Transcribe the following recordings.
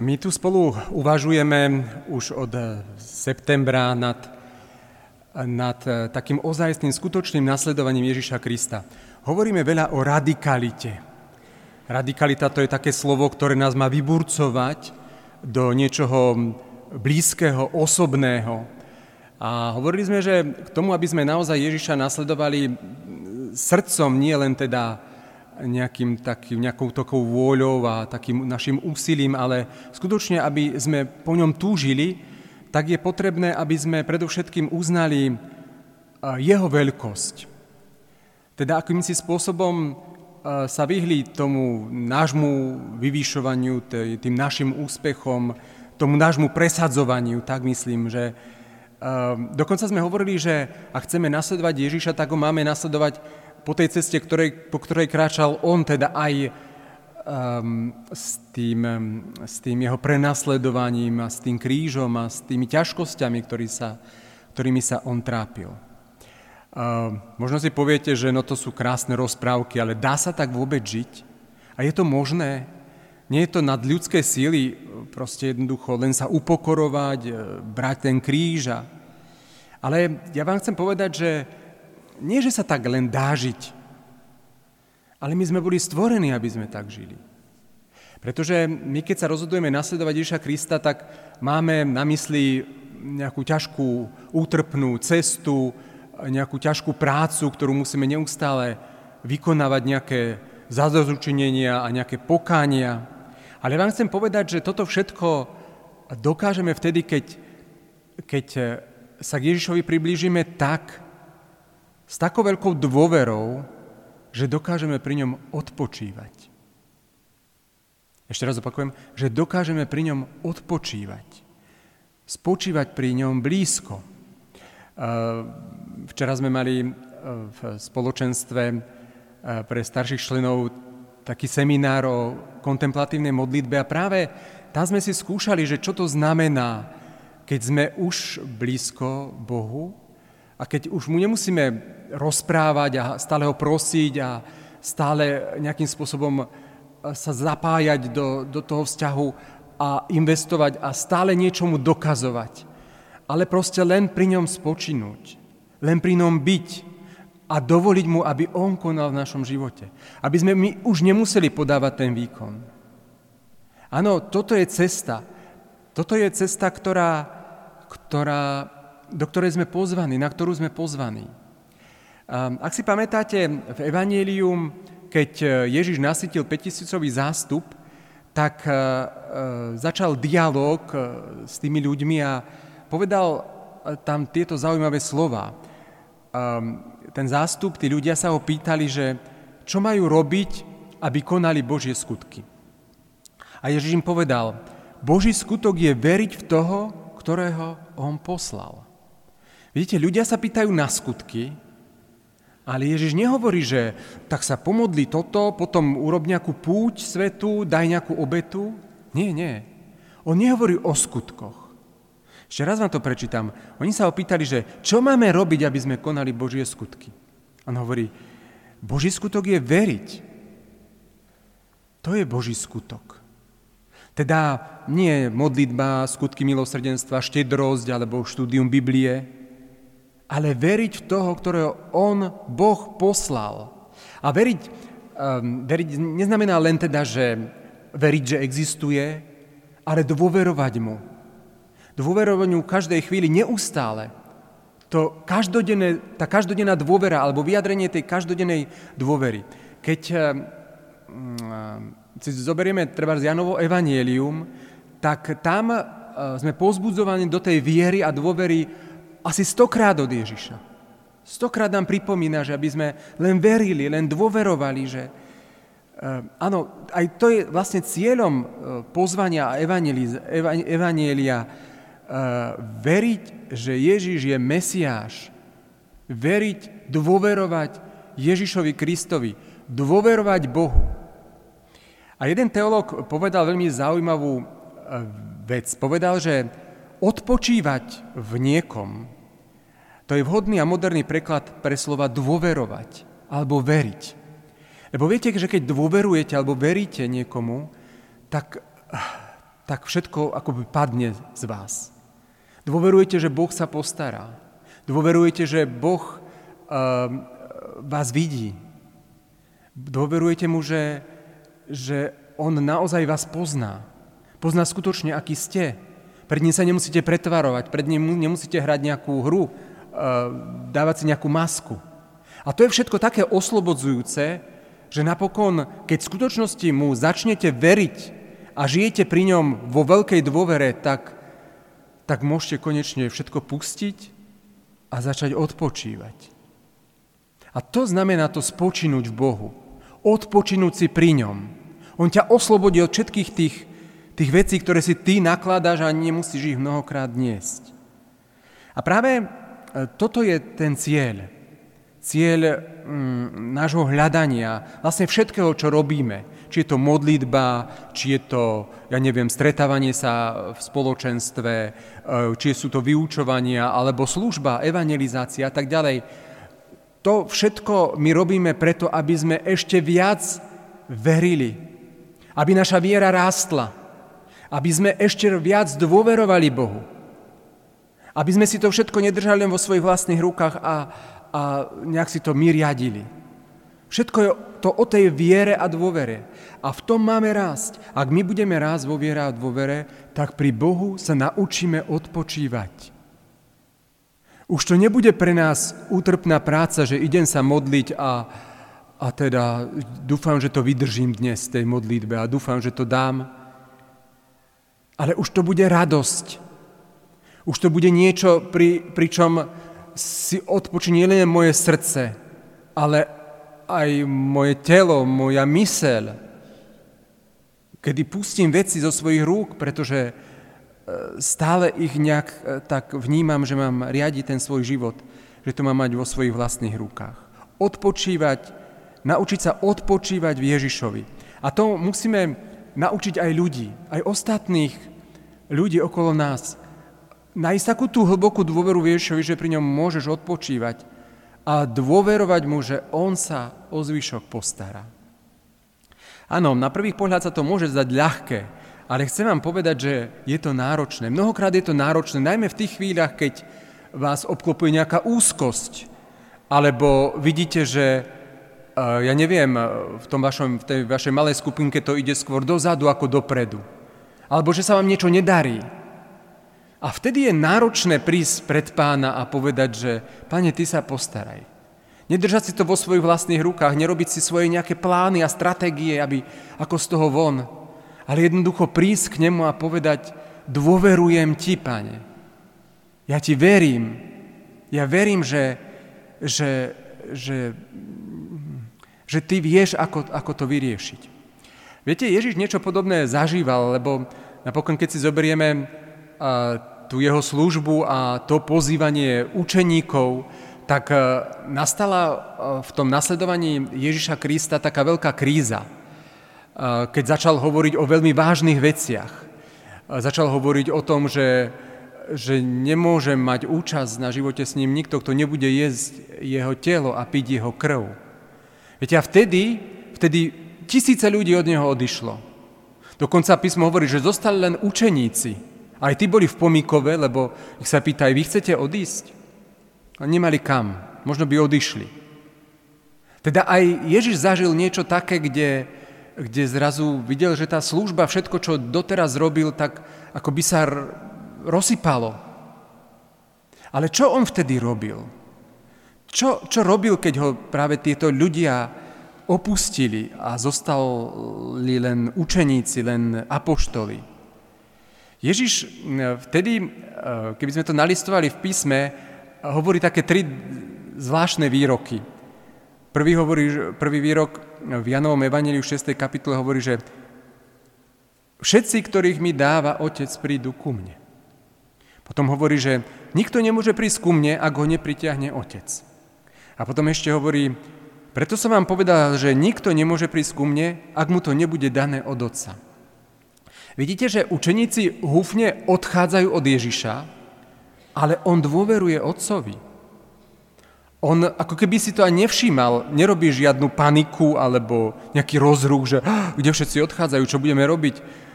My tu spolu uvažujeme už od septembra nad, nad takým ozajstným, skutočným nasledovaním Ježiša Krista. Hovoríme veľa o radikalite. Radikalita to je také slovo, ktoré nás má vyburcovať do niečoho blízkeho, osobného. A hovorili sme, že k tomu, aby sme naozaj Ježiša nasledovali srdcom, nie len teda nejakým takým, nejakou takou vôľou a takým našim úsilím, ale skutočne, aby sme po ňom túžili, tak je potrebné, aby sme predovšetkým uznali jeho veľkosť. Teda akýmsi spôsobom sa vyhli tomu nášmu vyvýšovaniu, tým našim úspechom, tomu nášmu presadzovaniu, tak myslím, že dokonca sme hovorili, že ak chceme nasledovať Ježiša, tak ho máme nasledovať po tej ceste, ktorej, po ktorej kráčal on, teda aj um, s, tým, s tým jeho prenasledovaním a s tým krížom a s tými ťažkosťami, ktorý sa, ktorými sa on trápil. Uh, možno si poviete, že no to sú krásne rozprávky, ale dá sa tak vôbec žiť? A je to možné? Nie je to nad ľudské síly, proste jednoducho len sa upokorovať, e, brať ten kríž. A... Ale ja vám chcem povedať, že nie, že sa tak len dá žiť, ale my sme boli stvorení, aby sme tak žili. Pretože my, keď sa rozhodujeme nasledovať Ježiša Krista, tak máme na mysli nejakú ťažkú, útrpnú cestu, nejakú ťažkú prácu, ktorú musíme neustále vykonávať nejaké zadozručenenia a nejaké pokánia. Ale vám chcem povedať, že toto všetko dokážeme vtedy, keď, keď sa k Ježišovi priblížime tak, s takou veľkou dôverou, že dokážeme pri ňom odpočívať. Ešte raz opakujem, že dokážeme pri ňom odpočívať. Spočívať pri ňom blízko. Včera sme mali v spoločenstve pre starších členov taký seminár o kontemplatívnej modlitbe a práve tam sme si skúšali, že čo to znamená, keď sme už blízko Bohu a keď už mu nemusíme rozprávať a stále ho prosiť a stále nejakým spôsobom e, sa zapájať do, do toho vzťahu a investovať a stále niečomu dokazovať. Ale proste len pri ňom spočinúť, len pri ňom byť a dovoliť mu, aby on konal v našom živote. Aby sme my už nemuseli podávať ten výkon. Áno, toto je cesta. Toto je cesta, ktorá, ktorá do ktorej sme pozvaní, na ktorú sme pozvaní. Ak si pamätáte, v Evangelium, keď e, Ježiš nasytil 5000 zástup, tak e, e, začal dialog s tými ľuďmi a povedal tam tieto zaujímavé slova. Ten zástup, tí ľudia sa ho pýtali, že čo majú robiť, aby konali Božie skutky. A Ježiš im povedal, Boží skutok je veriť v toho, ktorého on poslal. Vidíte, ľudia sa pýtajú na skutky, ale Ježiš nehovorí, že tak sa pomodli toto, potom urob nejakú púť svetu, daj nejakú obetu. Nie, nie. On nehovorí o skutkoch. Ešte raz vám to prečítam. Oni sa opýtali, že čo máme robiť, aby sme konali Božie skutky. On hovorí, Boží skutok je veriť. To je Boží skutok. Teda nie modlitba, skutky milosrdenstva, štedrosť alebo štúdium Biblie, ale veriť v toho, ktorého On, Boh, poslal. A veriť, um, veriť neznamená len teda, že veriť, že existuje, ale dôverovať Mu. Dôverovať Mu každej chvíli neustále. To každodenné, tá každodenná dôvera alebo vyjadrenie tej každodennej dôvery. Keď um, si zoberieme treba z Janovo evanielium, tak tam uh, sme pozbudzovaní do tej viery a dôvery asi stokrát od Ježiša. Stokrát nám pripomína, že aby sme len verili, len dôverovali, že uh, áno, aj to je vlastne cieľom uh, pozvania a evanielia uh, veriť, že Ježiš je Mesiáš. Veriť, dôverovať Ježišovi Kristovi. Dôverovať Bohu. A jeden teológ povedal veľmi zaujímavú vec. Povedal, že Odpočívať v niekom, to je vhodný a moderný preklad pre slova dôverovať alebo veriť. Lebo viete, že keď dôverujete alebo veríte niekomu, tak, tak všetko akoby padne z vás. Dôverujete, že Boh sa postará. Dôverujete, že Boh uh, vás vidí. Dôverujete mu, že, že on naozaj vás pozná. Pozná skutočne, aký ste. Pred ním sa nemusíte pretvarovať, pred ním nemusíte hrať nejakú hru, uh, dávať si nejakú masku. A to je všetko také oslobodzujúce, že napokon, keď v skutočnosti mu začnete veriť a žijete pri ňom vo veľkej dôvere, tak, tak môžete konečne všetko pustiť a začať odpočívať. A to znamená to spočinúť v Bohu. Odpočinúť si pri ňom. On ťa oslobodí od všetkých tých, tých vecí, ktoré si ty nakladáš a nemusíš ich mnohokrát niesť. A práve e, toto je ten cieľ cieľ mm, nášho hľadania, vlastne všetkého, čo robíme. Či je to modlitba, či je to, ja neviem, stretávanie sa v spoločenstve, e, či sú to vyučovania, alebo služba, evangelizácia a tak ďalej. To všetko my robíme preto, aby sme ešte viac verili, aby naša viera rástla, aby sme ešte viac dôverovali Bohu, aby sme si to všetko nedržali len vo svojich vlastných rukách a, a nejak si to my riadili. Všetko je to o tej viere a dôvere. A v tom máme rásť. Ak my budeme rásť vo viere a dôvere, tak pri Bohu sa naučíme odpočívať. Už to nebude pre nás útrpná práca, že idem sa modliť a, a teda dúfam, že to vydržím dnes tej modlitbe a dúfam, že to dám. Ale už to bude radosť. Už to bude niečo, pri, pričom si odpočinie nielen moje srdce, ale aj moje telo, moja myseľ. Kedy pustím veci zo svojich rúk, pretože e, stále ich nejak e, tak vnímam, že mám riadiť ten svoj život, že to mám mať vo svojich vlastných rukách. Odpočívať, naučiť sa odpočívať v Ježišovi. A to musíme naučiť aj ľudí, aj ostatných ľudí okolo nás nájsť takú tú hlbokú dôveru Ježišovi, že pri ňom môžeš odpočívať a dôverovať mu, že on sa o zvyšok postará. Áno, na prvý pohľad sa to môže zdať ľahké, ale chcem vám povedať, že je to náročné. Mnohokrát je to náročné, najmä v tých chvíľach, keď vás obklopuje nejaká úzkosť, alebo vidíte, že ja neviem, v, tom vašom, v tej vašej malej skupinke to ide skôr dozadu ako dopredu. Alebo že sa vám niečo nedarí. A vtedy je náročné prísť pred pána a povedať, že pane, ty sa postaraj. Nedržať si to vo svojich vlastných rukách, nerobiť si svoje nejaké plány a stratégie, aby ako z toho von. Ale jednoducho prísť k nemu a povedať, dôverujem ti, pane. Ja ti verím. Ja verím, že, že, že, že ty vieš, ako, ako to vyriešiť. Viete, Ježiš niečo podobné zažíval, lebo napokon, keď si zoberieme tú jeho službu a to pozývanie učeníkov, tak e, nastala e, v tom nasledovaní Ježiša Krista taká veľká kríza, keď začal hovoriť o veľmi vážnych veciach. Začal hovoriť o tom, že, že nemôže mať účasť na živote s ním nikto, kto nebude jesť jeho telo a piť jeho krv. Viete, a vtedy, vtedy tisíce ľudí od neho odišlo. Dokonca písmo hovorí, že zostali len učeníci, aj tí boli v pomíkove, lebo ich sa pýta, vy chcete odísť? A nemali kam, možno by odišli. Teda aj Ježiš zažil niečo také, kde, kde zrazu videl, že tá služba, všetko, čo doteraz robil, tak ako by sa rozsypalo. Ale čo on vtedy robil? Čo, čo robil, keď ho práve tieto ľudia opustili a zostali len učeníci, len apoštoli? Ježiš vtedy, keby sme to nalistovali v písme, hovorí také tri zvláštne výroky. Prvý, hovorí, prvý výrok v Janovom Evangeliu 6. kapitole hovorí, že všetci, ktorých mi dáva Otec, prídu ku mne. Potom hovorí, že nikto nemôže prísť ku mne, ak ho nepritiahne Otec. A potom ešte hovorí, preto som vám povedal, že nikto nemôže prísť ku mne, ak mu to nebude dané od Otca. Vidíte, že učeníci húfne odchádzajú od Ježiša, ale on dôveruje Otcovi. On ako keby si to aj nevšímal, nerobí žiadnu paniku alebo nejaký rozruch, že kde všetci odchádzajú, čo budeme robiť.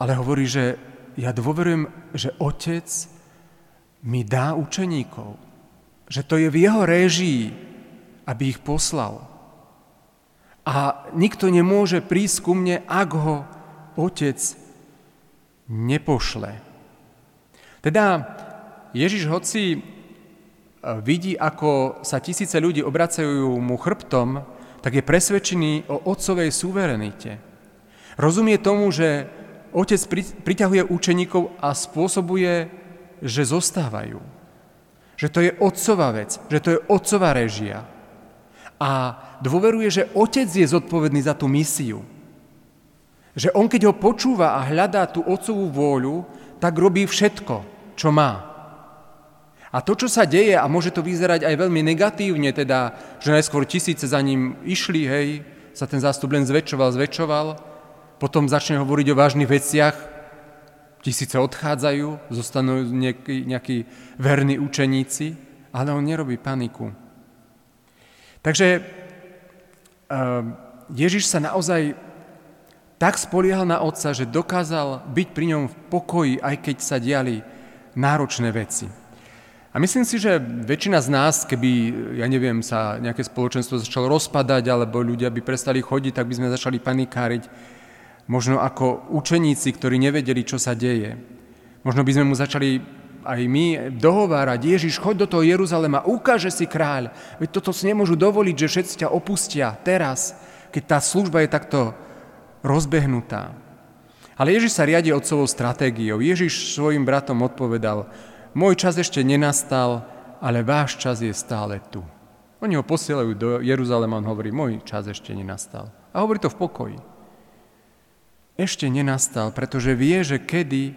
ale hovorí, že ja dôverujem, že Otec mi dá učeníkov. Že to je v jeho réžii, aby ich poslal. A nikto nemôže prísť ku mne, ak ho Otec nepošle. Teda Ježiš hoci e, vidí, ako sa tisíce ľudí obracajú mu chrbtom, tak je presvedčený o otcovej suverenite. Rozumie tomu, že otec priťahuje učeníkov a spôsobuje, že zostávajú. Že to je otcová vec, že to je otcová režia. A dôveruje, že otec je zodpovedný za tú misiu. Že on, keď ho počúva a hľadá tú otcovú vôľu, tak robí všetko, čo má. A to, čo sa deje, a môže to vyzerať aj veľmi negatívne, teda, že najskôr tisíce za ním išli, hej, sa ten zástup len zväčšoval, zväčšoval, potom začne hovoriť o vážnych veciach, tisíce odchádzajú, zostanú nejakí, nejakí verní učeníci, ale on nerobí paniku. Takže ehm, Ježiš sa naozaj tak spoliehal na Otca, že dokázal byť pri ňom v pokoji, aj keď sa diali náročné veci. A myslím si, že väčšina z nás, keby, ja neviem, sa nejaké spoločenstvo začalo rozpadať, alebo ľudia by prestali chodiť, tak by sme začali panikáriť. Možno ako učeníci, ktorí nevedeli, čo sa deje. Možno by sme mu začali aj my dohovárať, Ježiš, choď do toho Jeruzalema, ukáže si kráľ. Veď toto si nemôžu dovoliť, že všetci ťa opustia teraz, keď tá služba je takto rozbehnutá. Ale Ježiš sa riadi otcovou stratégiou. Ježiš svojim bratom odpovedal, môj čas ešte nenastal, ale váš čas je stále tu. Oni ho posielajú do Jeruzalema, on hovorí, môj čas ešte nenastal. A hovorí to v pokoji. Ešte nenastal, pretože vie, že kedy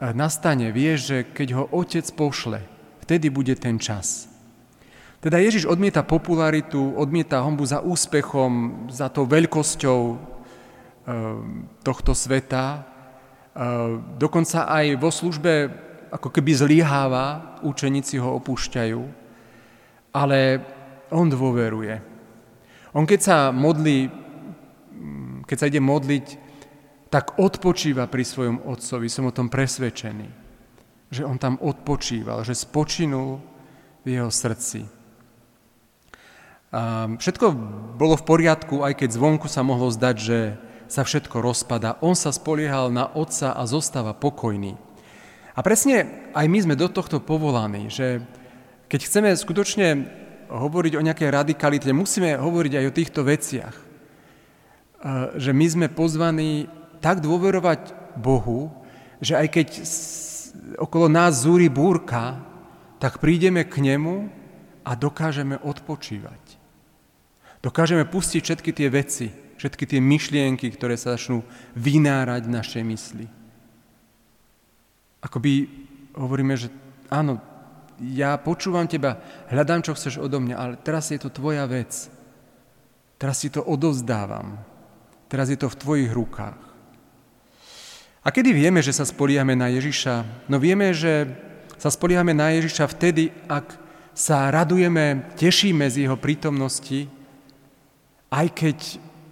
nastane, vie, že keď ho otec pošle, vtedy bude ten čas. Teda Ježiš odmieta popularitu, odmieta hombu za úspechom, za to veľkosťou e, tohto sveta. E, dokonca aj vo službe ako keby zlyháva, učeníci ho opúšťajú, ale on dôveruje. On keď sa modlí, keď sa ide modliť, tak odpočíva pri svojom otcovi, som o tom presvedčený. Že on tam odpočíval, že spočinul v jeho srdci. A všetko bolo v poriadku, aj keď zvonku sa mohlo zdať, že sa všetko rozpada. On sa spoliehal na otca a zostáva pokojný. A presne aj my sme do tohto povolaní, že keď chceme skutočne hovoriť o nejakej radikalite, musíme hovoriť aj o týchto veciach. Že my sme pozvaní tak dôverovať Bohu, že aj keď okolo nás zúri búrka, tak prídeme k nemu a dokážeme odpočívať. Dokážeme pustiť všetky tie veci, všetky tie myšlienky, ktoré sa začnú vynárať v našej mysli. Akoby hovoríme, že áno, ja počúvam teba, hľadám, čo chceš odo mňa, ale teraz je to tvoja vec. Teraz si to odovzdávam. Teraz je to v tvojich rukách. A kedy vieme, že sa spoliame na Ježiša? No vieme, že sa spoliame na Ježiša vtedy, ak sa radujeme, tešíme z jeho prítomnosti, aj keď,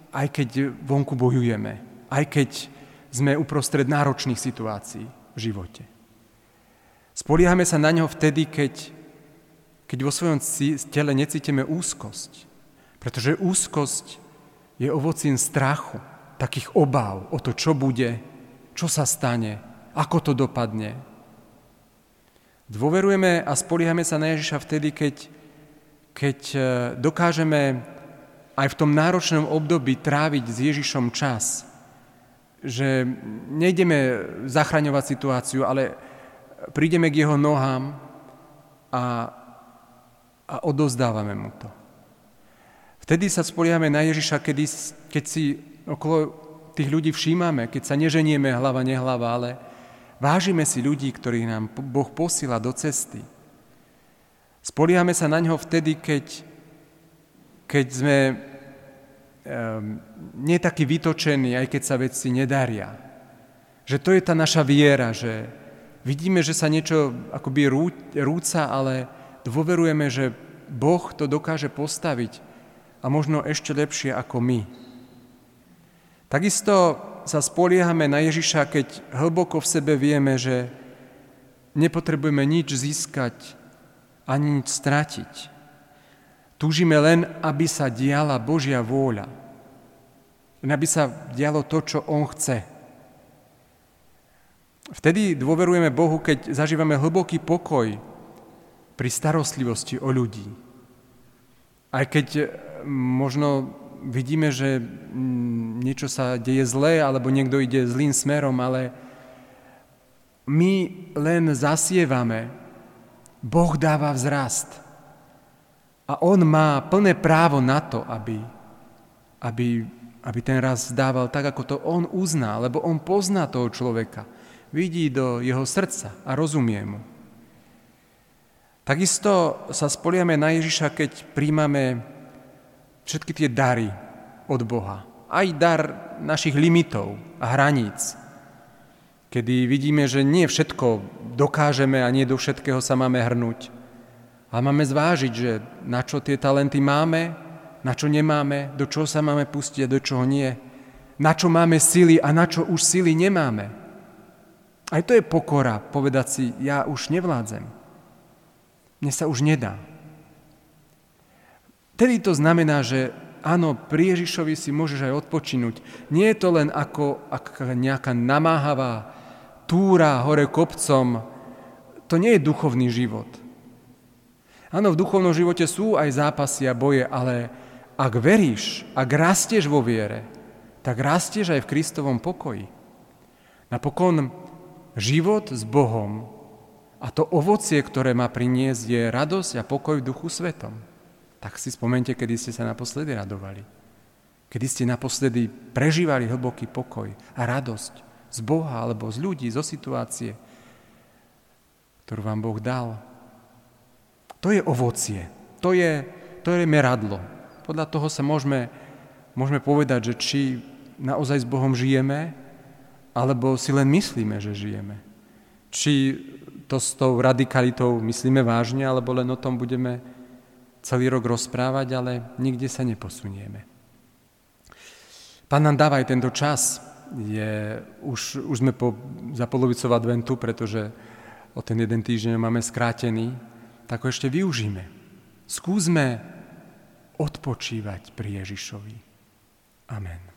aj keď vonku bojujeme, aj keď sme uprostred náročných situácií v živote. Spoliehame sa na ňo vtedy, keď, keď vo svojom tele necítime úzkosť. Pretože úzkosť je ovocím strachu, takých obáv o to, čo bude, čo sa stane, ako to dopadne. Dôverujeme a spoliehame sa na Ježiša vtedy, keď, keď e, dokážeme aj v tom náročnom období tráviť s Ježišom čas. Že nejdeme zachraňovať situáciu, ale prídeme k jeho nohám a, a odozdávame mu to. Vtedy sa spoliame na Ježiša, kedy, keď si okolo tých ľudí všímame, keď sa neženieme hlava, nehlava, ale vážime si ľudí, ktorých nám Boh posiela do cesty. Spoliame sa na ňo vtedy, keď, keď sme um, nie takí vytočení, aj keď sa veci nedaria. Že to je tá naša viera, že Vidíme, že sa niečo akoby rúca, ale dôverujeme, že Boh to dokáže postaviť a možno ešte lepšie ako my. Takisto sa spoliehame na Ježiša, keď hlboko v sebe vieme, že nepotrebujeme nič získať ani nič stratiť. Túžime len, aby sa diala Božia vôľa. Len aby sa dialo to, čo On chce. Vtedy dôverujeme Bohu, keď zažívame hlboký pokoj pri starostlivosti o ľudí. Aj keď možno vidíme, že mm, niečo sa deje zlé, alebo niekto ide zlým smerom, ale my len zasievame. Boh dáva vzrast. A On má plné právo na to, aby, aby, aby ten rast dával tak, ako to On uzná, lebo On pozná toho človeka. Vidí do jeho srdca a rozumie mu. Takisto sa spoliame na Ježiša, keď príjmame všetky tie dary od Boha. Aj dar našich limitov a hraníc. Kedy vidíme, že nie všetko dokážeme a nie do všetkého sa máme hrnúť. A máme zvážiť, že na čo tie talenty máme, na čo nemáme, do čoho sa máme pustiť a do čoho nie. Na čo máme sily a na čo už sily nemáme. Aj to je pokora, povedať si, ja už nevládzem. Mne sa už nedá. Tedy to znamená, že áno, pri Ježišovi si môžeš aj odpočinúť. Nie je to len ako, ako nejaká namáhavá túra hore kopcom. To nie je duchovný život. Áno, v duchovnom živote sú aj zápasy a boje, ale ak veríš, ak rastieš vo viere, tak rastieš aj v Kristovom pokoji. Napokon život s Bohom a to ovocie, ktoré má priniesť, je radosť a pokoj v duchu svetom tak si spomente, kedy ste sa naposledy radovali. Kedy ste naposledy prežívali hlboký pokoj a radosť z Boha alebo z ľudí, zo situácie, ktorú vám Boh dal. To je ovocie, to je, to je meradlo. Podľa toho sa môžeme, môžeme povedať, že či naozaj s Bohom žijeme, alebo si len myslíme, že žijeme. Či to s tou radikalitou myslíme vážne, alebo len o tom budeme celý rok rozprávať, ale nikde sa neposunieme. Pán nám dáva aj tento čas. Je, už, už sme po, za polovicou adventu, pretože o ten jeden týždeň máme skrátený, tak ho ešte využíme. Skúsme odpočívať pri Ježišovi. Amen.